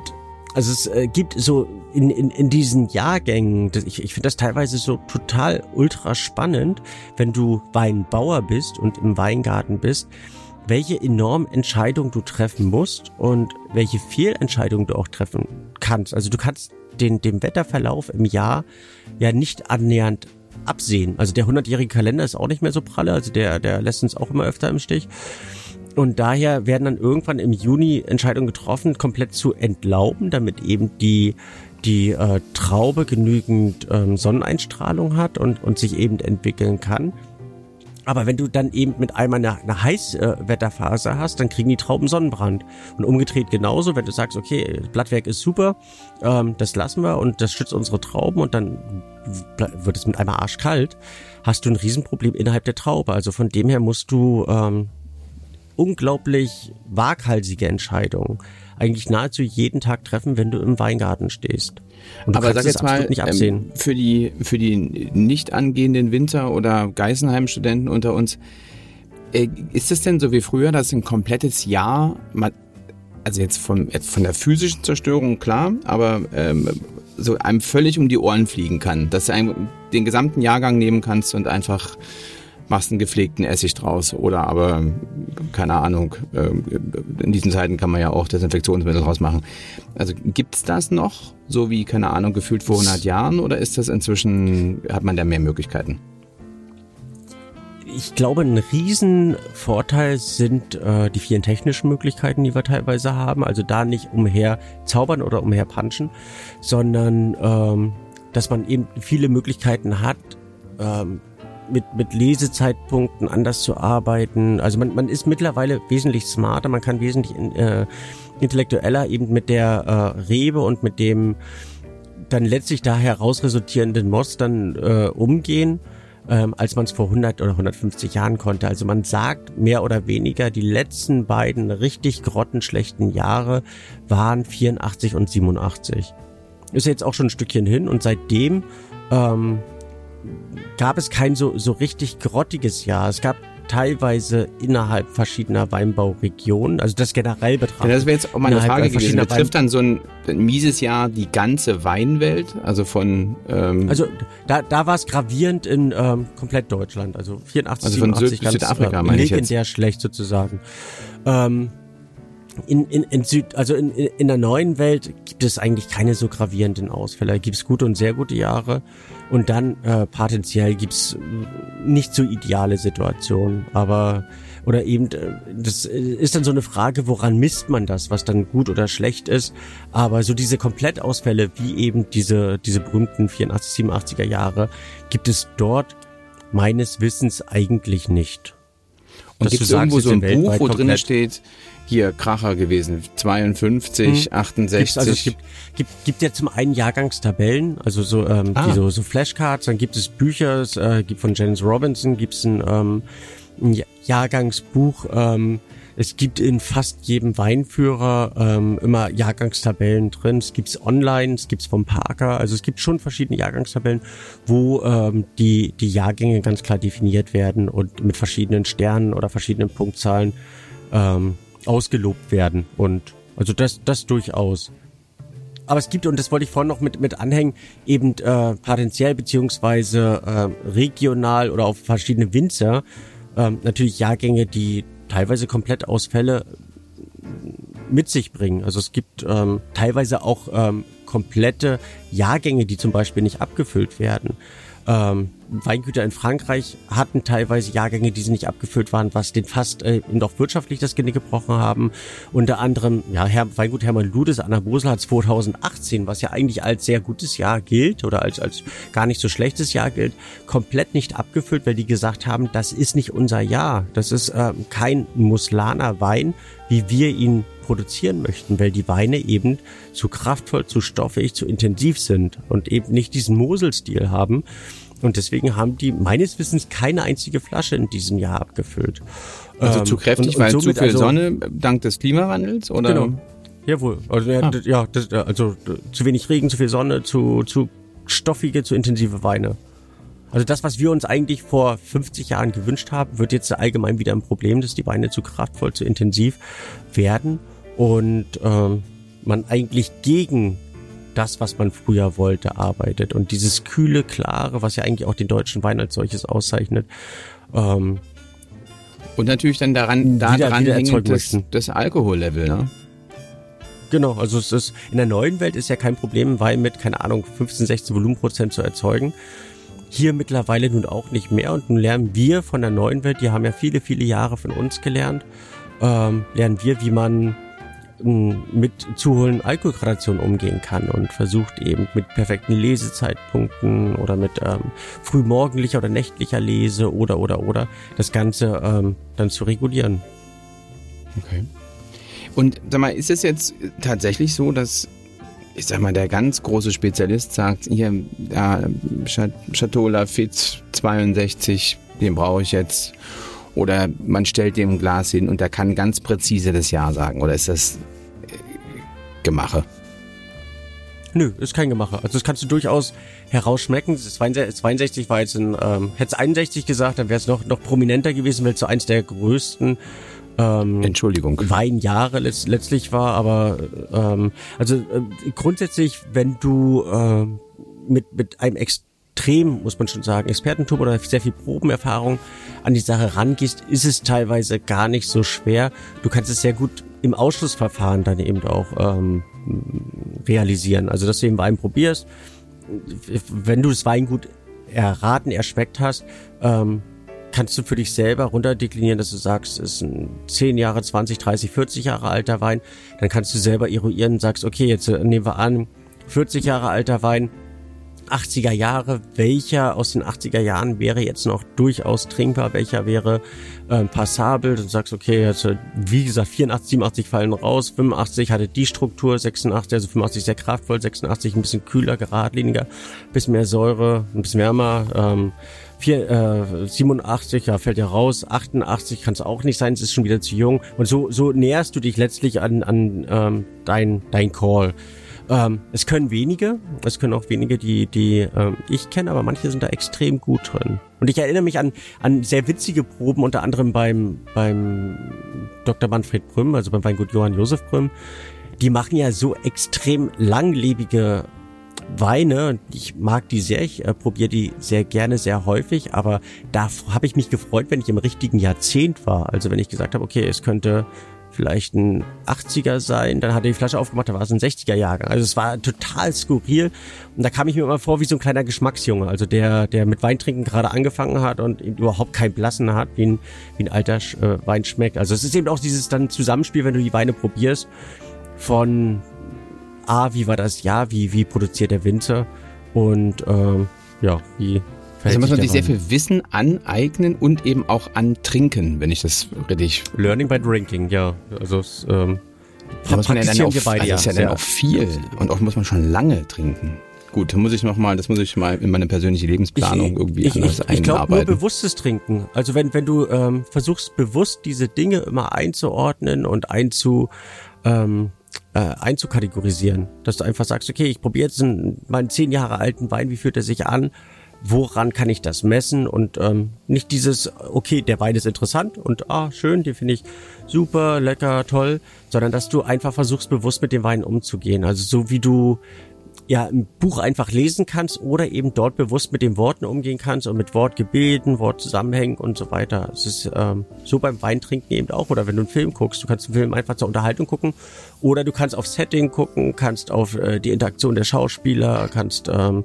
also es äh, gibt so in, in, in diesen Jahrgängen, ich, ich finde das teilweise so total ultra spannend, wenn du Weinbauer bist und im Weingarten bist, welche enormen Entscheidungen du treffen musst und welche Fehlentscheidungen du auch treffen kannst. Also du kannst den, dem Wetterverlauf im Jahr ja nicht annähernd absehen. Also der 100-jährige Kalender ist auch nicht mehr so pralle, also der, der lässt uns auch immer öfter im Stich. Und daher werden dann irgendwann im Juni Entscheidungen getroffen, komplett zu entlauben, damit eben die die äh, Traube genügend ähm, Sonneneinstrahlung hat und, und sich eben entwickeln kann. Aber wenn du dann eben mit einmal eine, eine Heißwetterphase hast, dann kriegen die Trauben Sonnenbrand. Und umgedreht genauso, wenn du sagst, okay, Blattwerk ist super, ähm, das lassen wir und das schützt unsere Trauben und dann wird es mit einmal arschkalt, hast du ein Riesenproblem innerhalb der Traube. Also von dem her musst du ähm, unglaublich waghalsige Entscheidungen eigentlich nahezu jeden Tag treffen, wenn du im Weingarten stehst. Und Aber sag jetzt mal, ähm, für die, für die nicht angehenden Winter- oder Geisenheim-Studenten unter uns, äh, ist es denn so wie früher, dass ein komplettes Jahr, also jetzt von, von der physischen Zerstörung klar, aber ähm, so einem völlig um die Ohren fliegen kann, dass du einen, den gesamten Jahrgang nehmen kannst und einfach machst einen gepflegten Essig draus oder aber, keine Ahnung, ähm, in diesen Zeiten kann man ja auch Desinfektionsmittel draus machen. Also gibt's das noch, so wie, keine Ahnung, gefühlt vor 100 Jahren oder ist das inzwischen, hat man da mehr Möglichkeiten? Ich glaube, ein Riesenvorteil sind äh, die vielen technischen Möglichkeiten, die wir teilweise haben. Also da nicht umher zaubern oder umher punchen, sondern ähm, dass man eben viele Möglichkeiten hat, ähm, mit, mit Lesezeitpunkten anders zu arbeiten. Also man, man ist mittlerweile wesentlich smarter, man kann wesentlich äh, intellektueller eben mit der äh, Rebe und mit dem dann letztlich da heraus resultierenden Moss dann äh, umgehen, ähm, als man es vor 100 oder 150 Jahren konnte. Also man sagt mehr oder weniger, die letzten beiden richtig grottenschlechten Jahre waren 84 und 87. Ist jetzt auch schon ein Stückchen hin und seitdem ähm, gab es kein so, so richtig grottiges Jahr. Es gab teilweise innerhalb verschiedener Weinbauregionen, also das generell betrachtet. Ja, das wäre jetzt auch meine Frage gewesen. Betrifft dann so ein, ein, mieses Jahr die ganze Weinwelt? Also von... Ähm also da, da war es gravierend in ähm, komplett Deutschland. Also 84, also von 87 Süd ganz Südafrika, äh, legendär schlecht sozusagen. Ähm, in, in, in Süd, also in, in der neuen Welt gibt es eigentlich keine so gravierenden Ausfälle. Gibt es gute und sehr gute Jahre. Und dann äh, potenziell gibt's nicht so ideale Situationen, aber oder eben äh, das ist dann so eine Frage, woran misst man das, was dann gut oder schlecht ist. Aber so diese Komplettausfälle wie eben diese diese berühmten 84, 87er Jahre gibt es dort meines Wissens eigentlich nicht. Und gibt es irgendwo so ein Buch, wo drin steht, hier Kracher gewesen, 52, hm. 68. Gibt's, also es gibt, gibt, gibt ja zum einen Jahrgangstabellen, also so, ähm, ah. die so, so Flashcards, dann gibt es Bücher, äh, gibt von Janice Robinson, gibt es ein, ähm, ein Jahrgangsbuch, ähm, Es gibt in fast jedem Weinführer ähm, immer Jahrgangstabellen drin. Es gibt's online, es gibt's vom Parker. Also es gibt schon verschiedene Jahrgangstabellen, wo ähm, die, die Jahrgänge ganz klar definiert werden und mit verschiedenen Sternen oder verschiedenen Punktzahlen ähm, ausgelobt werden. Und also das, das durchaus. Aber es gibt, und das wollte ich vorhin noch mit, mit anhängen, eben äh, potenziell beziehungsweise äh, regional oder auf verschiedene Winzer äh, natürlich Jahrgänge, die teilweise Komplettausfälle mit sich bringen. Also es gibt ähm, teilweise auch ähm, komplette Jahrgänge, die zum Beispiel nicht abgefüllt werden. Ähm, Weingüter in Frankreich hatten teilweise Jahrgänge, die sie nicht abgefüllt waren, was den fast äh, doch wirtschaftlich das Genick gebrochen haben. Unter anderem, ja, Herr, Weingut Hermann Ludes an der Mosel hat 2018, was ja eigentlich als sehr gutes Jahr gilt oder als, als gar nicht so schlechtes Jahr gilt, komplett nicht abgefüllt, weil die gesagt haben, das ist nicht unser Jahr. Das ist äh, kein Muslaner Wein, wie wir ihn produzieren möchten, weil die Weine eben zu kraftvoll, zu stoffig, zu intensiv sind und eben nicht diesen Moselstil haben. Und deswegen haben die meines Wissens keine einzige Flasche in diesem Jahr abgefüllt. Also ähm, zu kräftig, und, weil zu viel also, Sonne dank des Klimawandels oder? Genau. Jawohl. Also, ah. ja, das, also zu wenig Regen, zu viel Sonne, zu, zu stoffige, zu intensive Weine. Also das, was wir uns eigentlich vor 50 Jahren gewünscht haben, wird jetzt allgemein wieder ein Problem, dass die Weine zu kraftvoll, zu intensiv werden und ähm, man eigentlich gegen das, was man früher wollte, arbeitet. Und dieses kühle, klare, was ja eigentlich auch den deutschen Wein als solches auszeichnet. Ähm, und natürlich dann daran, daran hängt das, das Alkohollevel, ne? Genau, also es ist in der neuen Welt ist ja kein Problem, Wein mit, keine Ahnung, 15, 16 Volumenprozent zu erzeugen. Hier mittlerweile nun auch nicht mehr und nun lernen wir von der neuen Welt, die haben ja viele, viele Jahre von uns gelernt, ähm, lernen wir, wie man mit zu hohen Alkoholgradationen umgehen kann und versucht eben mit perfekten Lesezeitpunkten oder mit ähm, frühmorgendlicher oder nächtlicher Lese oder oder oder das Ganze ähm, dann zu regulieren. Okay. Und sag mal, ist es jetzt tatsächlich so, dass ich sag mal, der ganz große Spezialist sagt, hier, ja, Chateau Lafite 62, den brauche ich jetzt. Oder man stellt dem ein Glas hin und der kann ganz präzise das Ja sagen. Oder ist das äh, Gemache? Nö, ist kein Gemache. Also das kannst du durchaus herausschmecken. Das 62 war jetzt ein, ähm, hätte 61 gesagt, dann wäre es noch, noch prominenter gewesen, weil es so eins der größten ähm, Entschuldigung. Weinjahre letzt, letztlich war, aber ähm, also äh, grundsätzlich, wenn du äh, mit, mit einem extrem, muss man schon sagen, Expertentum oder sehr viel Probenerfahrung an die Sache rangehst, ist es teilweise gar nicht so schwer. Du kannst es sehr gut im Ausschlussverfahren dann eben auch ähm, realisieren. Also dass du eben Wein probierst, wenn du das Weingut erraten, erschmeckt hast, ähm, kannst du für dich selber runterdeklinieren, dass du sagst, es ist ein 10 Jahre, 20, 30, 40 Jahre alter Wein. Dann kannst du selber eruieren und sagst, okay, jetzt äh, nehmen wir an, 40 Jahre alter Wein, 80er Jahre, welcher aus den 80er Jahren wäre jetzt noch durchaus trinkbar, welcher wäre äh, passabel, du sagst, okay, jetzt, äh, wie gesagt, 84, 87 fallen raus, 85 hatte die Struktur, 86, also 85 sehr kraftvoll, 86 ein bisschen kühler, geradliniger, bisschen mehr Säure, ein bisschen wärmer, ähm, Vier, äh, 87, ja, fällt ja raus. 88 kann es auch nicht sein, es ist schon wieder zu jung. Und so, so näherst du dich letztlich an, an ähm, dein, dein Call. Ähm, es können wenige, es können auch wenige, die, die ähm, ich kenne, aber manche sind da extrem gut drin. Und ich erinnere mich an, an sehr witzige Proben, unter anderem beim, beim Dr. Manfred Brüm, also beim Weingut Johann Josef Brüm. Die machen ja so extrem langlebige Weine, ich mag die sehr, ich äh, probiere die sehr gerne, sehr häufig, aber da habe ich mich gefreut, wenn ich im richtigen Jahrzehnt war. Also wenn ich gesagt habe, okay, es könnte vielleicht ein 80er sein, dann hat er die Flasche aufgemacht, da war es ein 60er Jahrgang. Also es war total skurril. Und da kam ich mir immer vor wie so ein kleiner Geschmacksjunge, also der der mit Weintrinken gerade angefangen hat und überhaupt kein Blassen hat, wie ein, wie ein alter äh, Wein schmeckt. Also es ist eben auch dieses dann Zusammenspiel, wenn du die Weine probierst von A, wie war das? Jahr, wie, wie produziert der Winter und ähm, ja, wie also muss man sich sehr viel Wissen aneignen und eben auch antrinken, wenn ich das richtig. Learning by drinking, ja. Also ähm, da muss man ja dann auch, also ist ja dann auch viel und auch muss man schon lange trinken. Gut, muss ich noch mal, das muss ich mal in meine persönliche Lebensplanung ich, irgendwie ich, anders ich, ich glaube nur bewusstes Trinken. Also wenn wenn du ähm, versuchst bewusst diese Dinge immer einzuordnen und einzu ähm, äh, einzukategorisieren, dass du einfach sagst, okay, ich probiere jetzt einen, meinen zehn Jahre alten Wein, wie fühlt er sich an? Woran kann ich das messen? Und ähm, nicht dieses, okay, der Wein ist interessant und ah, schön, den finde ich super, lecker, toll, sondern dass du einfach versuchst, bewusst mit dem Wein umzugehen. Also so wie du ja ein Buch einfach lesen kannst oder eben dort bewusst mit den Worten umgehen kannst und mit Wortgebeten, Wortzusammenhängen und so weiter. Es ist ähm, so beim Weintrinken eben auch oder wenn du einen Film guckst, du kannst einen Film einfach zur Unterhaltung gucken oder du kannst auf Setting gucken, kannst auf äh, die Interaktion der Schauspieler, kannst ähm,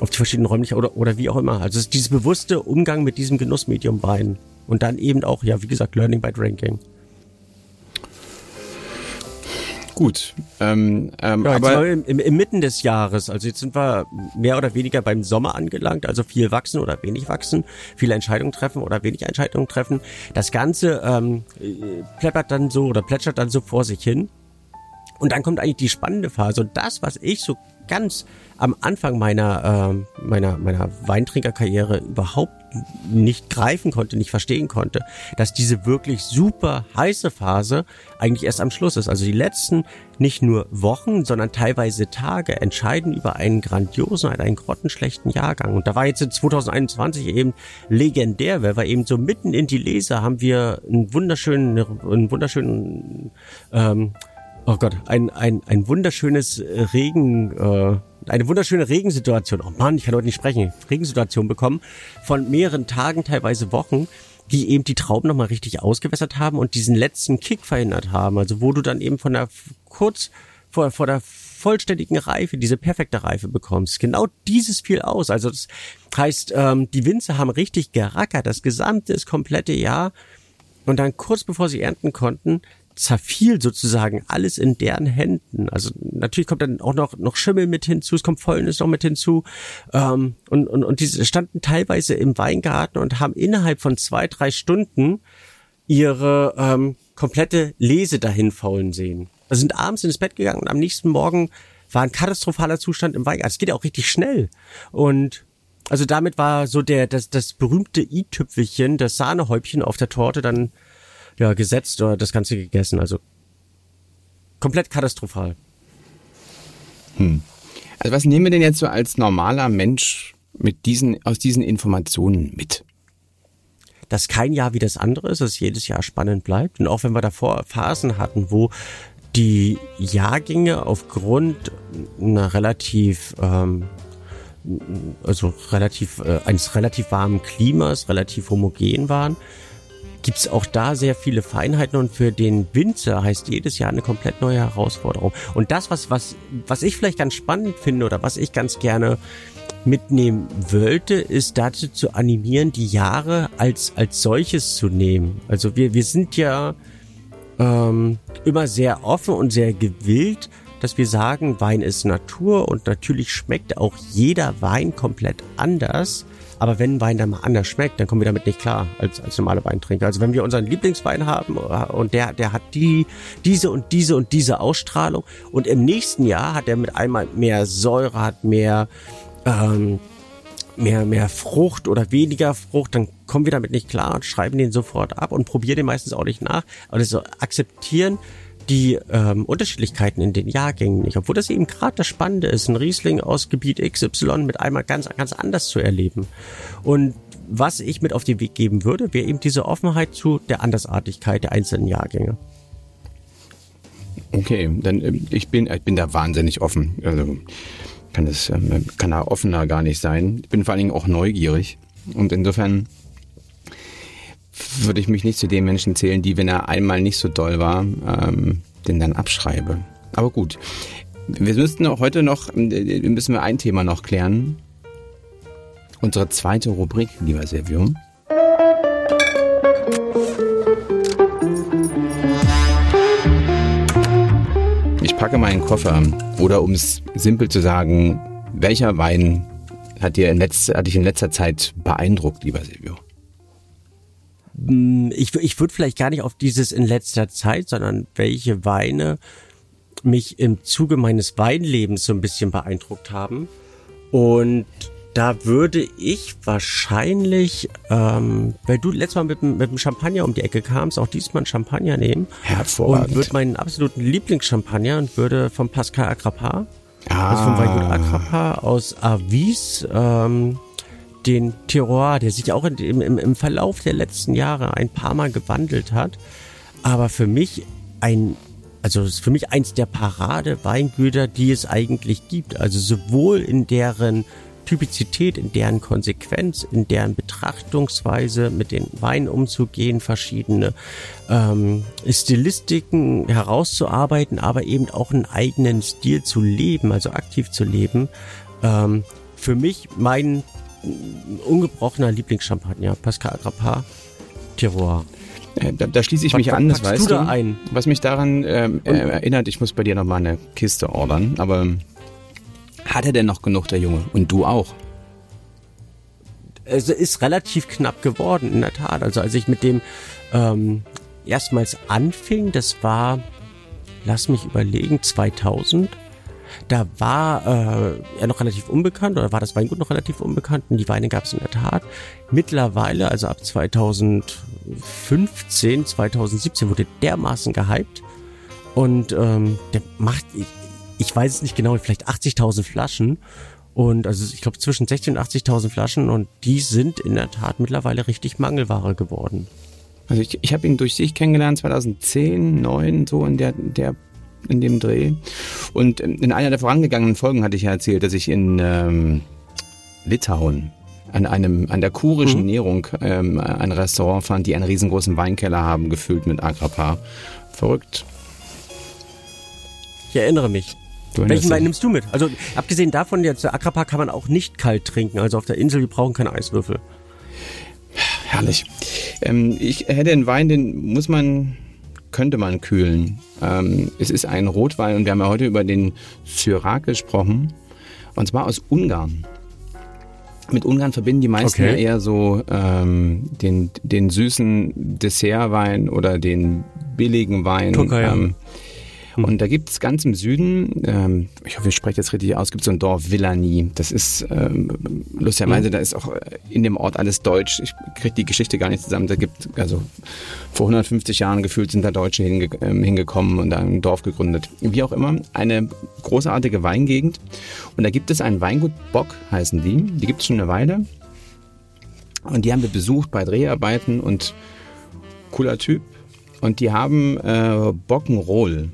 auf die verschiedenen Räumlichkeiten oder, oder wie auch immer. Also es ist dieses bewusste Umgang mit diesem Genussmedium Wein und dann eben auch, ja, wie gesagt, Learning by Drinking. Gut, ähm, ähm, Ja, aber im, im, im Mitten des Jahres, also jetzt sind wir mehr oder weniger beim Sommer angelangt, also viel wachsen oder wenig wachsen, viele Entscheidungen treffen oder wenig Entscheidungen treffen. Das Ganze ähm, äh, pleppert dann so oder plätschert dann so vor sich hin. Und dann kommt eigentlich die spannende Phase. Und das, was ich so ganz am Anfang meiner, ähm, meiner, meiner Weintrinkerkarriere überhaupt nicht greifen konnte, nicht verstehen konnte, dass diese wirklich super heiße Phase eigentlich erst am Schluss ist. Also die letzten nicht nur Wochen, sondern teilweise Tage entscheiden über einen grandiosen, einen grottenschlechten Jahrgang. Und da war jetzt in 2021 eben legendär, weil wir eben so mitten in die Lese haben wir einen wunderschönen, einen wunderschönen ähm, Oh Gott, ein, ein, ein wunderschönes äh, Regen, äh, eine wunderschöne Regensituation. Oh Mann, ich kann heute nicht sprechen. Regensituation bekommen von mehreren Tagen, teilweise Wochen, die eben die Trauben nochmal richtig ausgewässert haben und diesen letzten Kick verhindert haben. Also wo du dann eben von der kurz vor, vor der vollständigen Reife, diese perfekte Reife bekommst. Genau dieses fiel aus. Also das heißt, ähm, die Winzer haben richtig gerackert, das gesamte, das komplette Jahr. Und dann kurz bevor sie ernten konnten, zerfiel sozusagen alles in deren Händen. Also natürlich kommt dann auch noch, noch Schimmel mit hinzu, es kommt Fäulnis noch mit hinzu. Ähm, und, und, und diese standen teilweise im Weingarten und haben innerhalb von zwei, drei Stunden ihre ähm, komplette Lese dahin faulen sehen. Also sind abends ins Bett gegangen und am nächsten Morgen war ein katastrophaler Zustand im Weingarten. Es geht ja auch richtig schnell. Und also damit war so der das, das berühmte i-Tüpfelchen, das Sahnehäubchen auf der Torte dann ja, gesetzt oder das Ganze gegessen. Also komplett katastrophal. Hm. Also was nehmen wir denn jetzt so als normaler Mensch mit diesen, aus diesen Informationen mit? Dass kein Jahr wie das andere ist, dass jedes Jahr spannend bleibt. Und auch wenn wir davor Phasen hatten, wo die Jahrgänge aufgrund einer relativ ähm, also relativ äh, eines relativ warmen Klimas relativ homogen waren, gibt es auch da sehr viele Feinheiten und für den Winzer heißt jedes Jahr eine komplett neue Herausforderung. Und das, was, was, was ich vielleicht ganz spannend finde oder was ich ganz gerne mitnehmen wollte, ist dazu zu animieren, die Jahre als, als solches zu nehmen. Also wir, wir sind ja ähm, immer sehr offen und sehr gewillt, dass wir sagen, Wein ist Natur und natürlich schmeckt auch jeder Wein komplett anders. Aber wenn ein Wein dann mal anders schmeckt, dann kommen wir damit nicht klar als, als normale Weintrinker. Also wenn wir unseren Lieblingswein haben äh, und der, der hat die, diese und diese und diese Ausstrahlung und im nächsten Jahr hat er mit einmal mehr Säure, hat mehr, ähm, mehr, mehr Frucht oder weniger Frucht, dann kommen wir damit nicht klar und schreiben den sofort ab und probieren den meistens auch nicht nach. Aber das so akzeptieren, die ähm, Unterschiedlichkeiten in den Jahrgängen nicht, obwohl das eben gerade das Spannende ist, ein Riesling aus Gebiet XY mit einmal ganz, ganz anders zu erleben. Und was ich mit auf den Weg geben würde, wäre eben diese Offenheit zu der Andersartigkeit der einzelnen Jahrgänge. Okay, dann äh, ich bin, ich bin da wahnsinnig offen. Also kann es ähm, kann da offener gar nicht sein. Ich bin vor allen Dingen auch neugierig und insofern würde ich mich nicht zu den Menschen zählen, die, wenn er einmal nicht so doll war, ähm, den dann abschreibe. Aber gut. Wir müssten heute noch, äh, müssen wir ein Thema noch klären. Unsere zweite Rubrik, lieber Silvio. Ich packe meinen Koffer. Oder um es simpel zu sagen, welcher Wein hat, dir in letzter, hat dich in letzter Zeit beeindruckt, lieber Silvio? Ich, ich würde vielleicht gar nicht auf dieses in letzter Zeit, sondern welche Weine mich im Zuge meines Weinlebens so ein bisschen beeindruckt haben. Und da würde ich wahrscheinlich, ähm, weil du letztes Mal mit, mit dem Champagner um die Ecke kamst, auch diesmal Champagner nehmen. Hervorragend. Und würde meinen absoluten Lieblingschampagner und würde vom Pascal Agrappa, Ah. also vom Weingut Agrappa aus Avis, ähm, den Terroir, der sich auch im, im, im Verlauf der letzten Jahre ein paar Mal gewandelt hat, aber für mich ein, also ist für mich eins der Parade-Weingüter, die es eigentlich gibt. Also sowohl in deren Typizität, in deren Konsequenz, in deren Betrachtungsweise mit den Weinen umzugehen, verschiedene ähm, Stilistiken herauszuarbeiten, aber eben auch einen eigenen Stil zu leben, also aktiv zu leben. Ähm, für mich mein mm, ungebrochener Lieblingschampagner, Pascal Agrappa, Terroir. Äh, Da, da schließe ich Was mich an, das weißt du da ein? Was mich daran ähm, äh, erinnert, ich muss bei dir noch mal eine Kiste ordern, aber hat er denn noch genug, der Junge? Und du auch? es ist relativ knapp geworden, in der Tat. Also als ich mit dem ähm, erstmals anfing, das war, lass mich überlegen, 2000. Da war äh, er noch relativ unbekannt oder war das Weingut noch relativ unbekannt und die Weine gab es in der Tat. Mittlerweile, also ab 2015, 2017 wurde dermaßen gehypt und ähm, der macht, ich, ich weiß es nicht genau, vielleicht 80.000 Flaschen und also ich glaube zwischen 60 und 80.000 Flaschen und die sind in der Tat mittlerweile richtig Mangelware geworden. Also ich, ich habe ihn durch dich kennengelernt, 2010, 9, so in der, der in dem Dreh. Und in einer der vorangegangenen Folgen hatte ich ja erzählt, dass ich in ähm, Litauen an einem an der kurischen Mhm. Nährung ähm, ein Restaurant fand, die einen riesengroßen Weinkeller haben, gefüllt mit Agrapa. Verrückt. Ich erinnere mich. Welchen Wein nimmst du mit? Also abgesehen davon, jetzt Agrapa kann man auch nicht kalt trinken. Also auf der Insel, wir brauchen keine Eiswürfel. Herrlich. Ähm, ich hätte einen Wein, den muss man, könnte man kühlen. Ähm, es ist ein Rotwein und wir haben ja heute über den Syrah gesprochen. Und zwar aus Ungarn. Mit Ungarn verbinden die meisten Okay. ja eher so ähm, den, den süßen Dessertwein oder den billigen Wein. Türkei, ja. Ähm, und da gibt es ganz im Süden, ähm, ich hoffe, ich spreche das richtig aus, gibt so ein Dorf Villani. Das ist ähm, lustigerweise, da ist auch in dem Ort alles Deutsch. Ich kriege die Geschichte gar nicht zusammen. Da gibt also vor 150 Jahren gefühlt sind da Deutsche hinge ähm, hingekommen und da ein Dorf gegründet. Wie auch immer, eine großartige Weingegend. Und da gibt es ein Weingut Bock, heißen die. Die gibt es schon eine Weile. Und die haben wir besucht bei Dreharbeiten und cooler Typ. Und die haben äh, Bockenroll,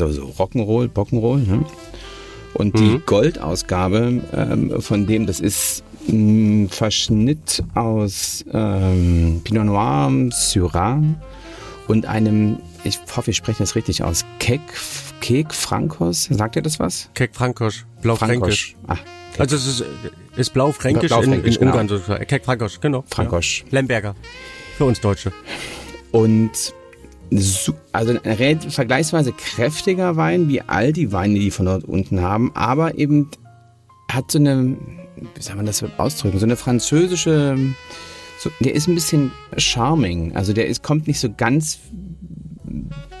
also so Rock'n'Roll, Bockenroll. Ne? Und die Goldausgabe ähm, von dem, das ist ein Verschnitt aus ähm, Pinot Noir, Syrah und einem, ich hoffe, ich spreche das richtig aus, Kek, Kek Frankos. Sagt ihr das was? Kek Frankosch, Blau-Fränkisch. Ah, Also es ist, ist Blau-Fränkisch in, in Blau-Fränkisch, genau. Ungarn sozusagen. Kek Frankosch, genau. Frankosch. Ja. Lemberger. Für uns Deutsche. Und also ein vergleichsweise kräftiger Wein, wie all die Weine, die von dort unten haben, aber eben hat so eine, wie soll man das ausdrücken, so eine französische, so, der ist ein bisschen charming, also der ist, kommt nicht so ganz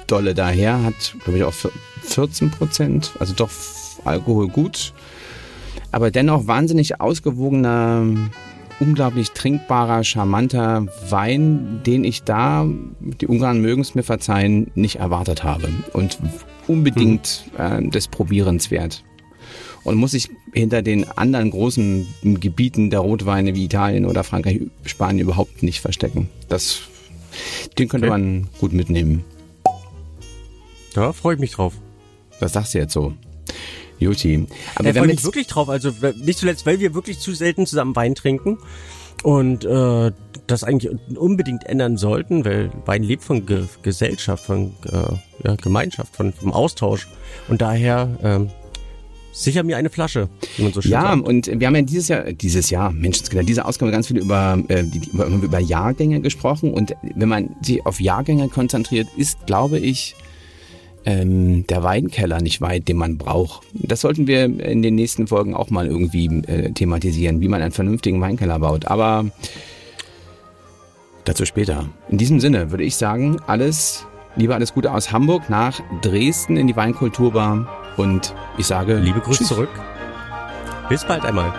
dolle daher, hat glaube ich auch 14 Prozent, also doch Alkohol gut, aber dennoch wahnsinnig ausgewogener, unglaublich trinkbarer, charmanter Wein, den ich da, die Ungarn mögen es mir verzeihen, nicht erwartet habe und unbedingt äh, des Probierens wert. Und muss sich hinter den anderen großen Gebieten der Rotweine wie Italien oder Frankreich, Spanien überhaupt nicht verstecken. Das, den könnte Okay. man gut mitnehmen. Da freue ich mich drauf. Das sagst du jetzt so. Juti. Aber Da wir mich wirklich drauf. Also nicht zuletzt, weil wir wirklich zu selten zusammen Wein trinken und äh, das eigentlich unbedingt ändern sollten, weil Wein lebt von Ge Gesellschaft, von äh, ja, Gemeinschaft, von vom Austausch und daher ähm, sicher mir eine Flasche, wie man so schön Ja, sagt. und wir haben ja dieses Jahr, dieses Jahr, Menschenskinder, diese Ausgabe ganz viel über, äh, über, über Jahrgänge gesprochen. Und wenn man sich auf Jahrgänge konzentriert, ist, glaube ich, ähm, der Weinkeller nicht weit, den man braucht. Das sollten wir in den nächsten Folgen auch mal irgendwie äh, thematisieren, wie man einen vernünftigen Weinkeller baut. Aber dazu später. In diesem Sinne würde ich sagen, alles, lieber alles Gute aus Hamburg nach Dresden in die Weinkulturbar. Und ich sage Liebe Grüße zurück. Bis bald einmal.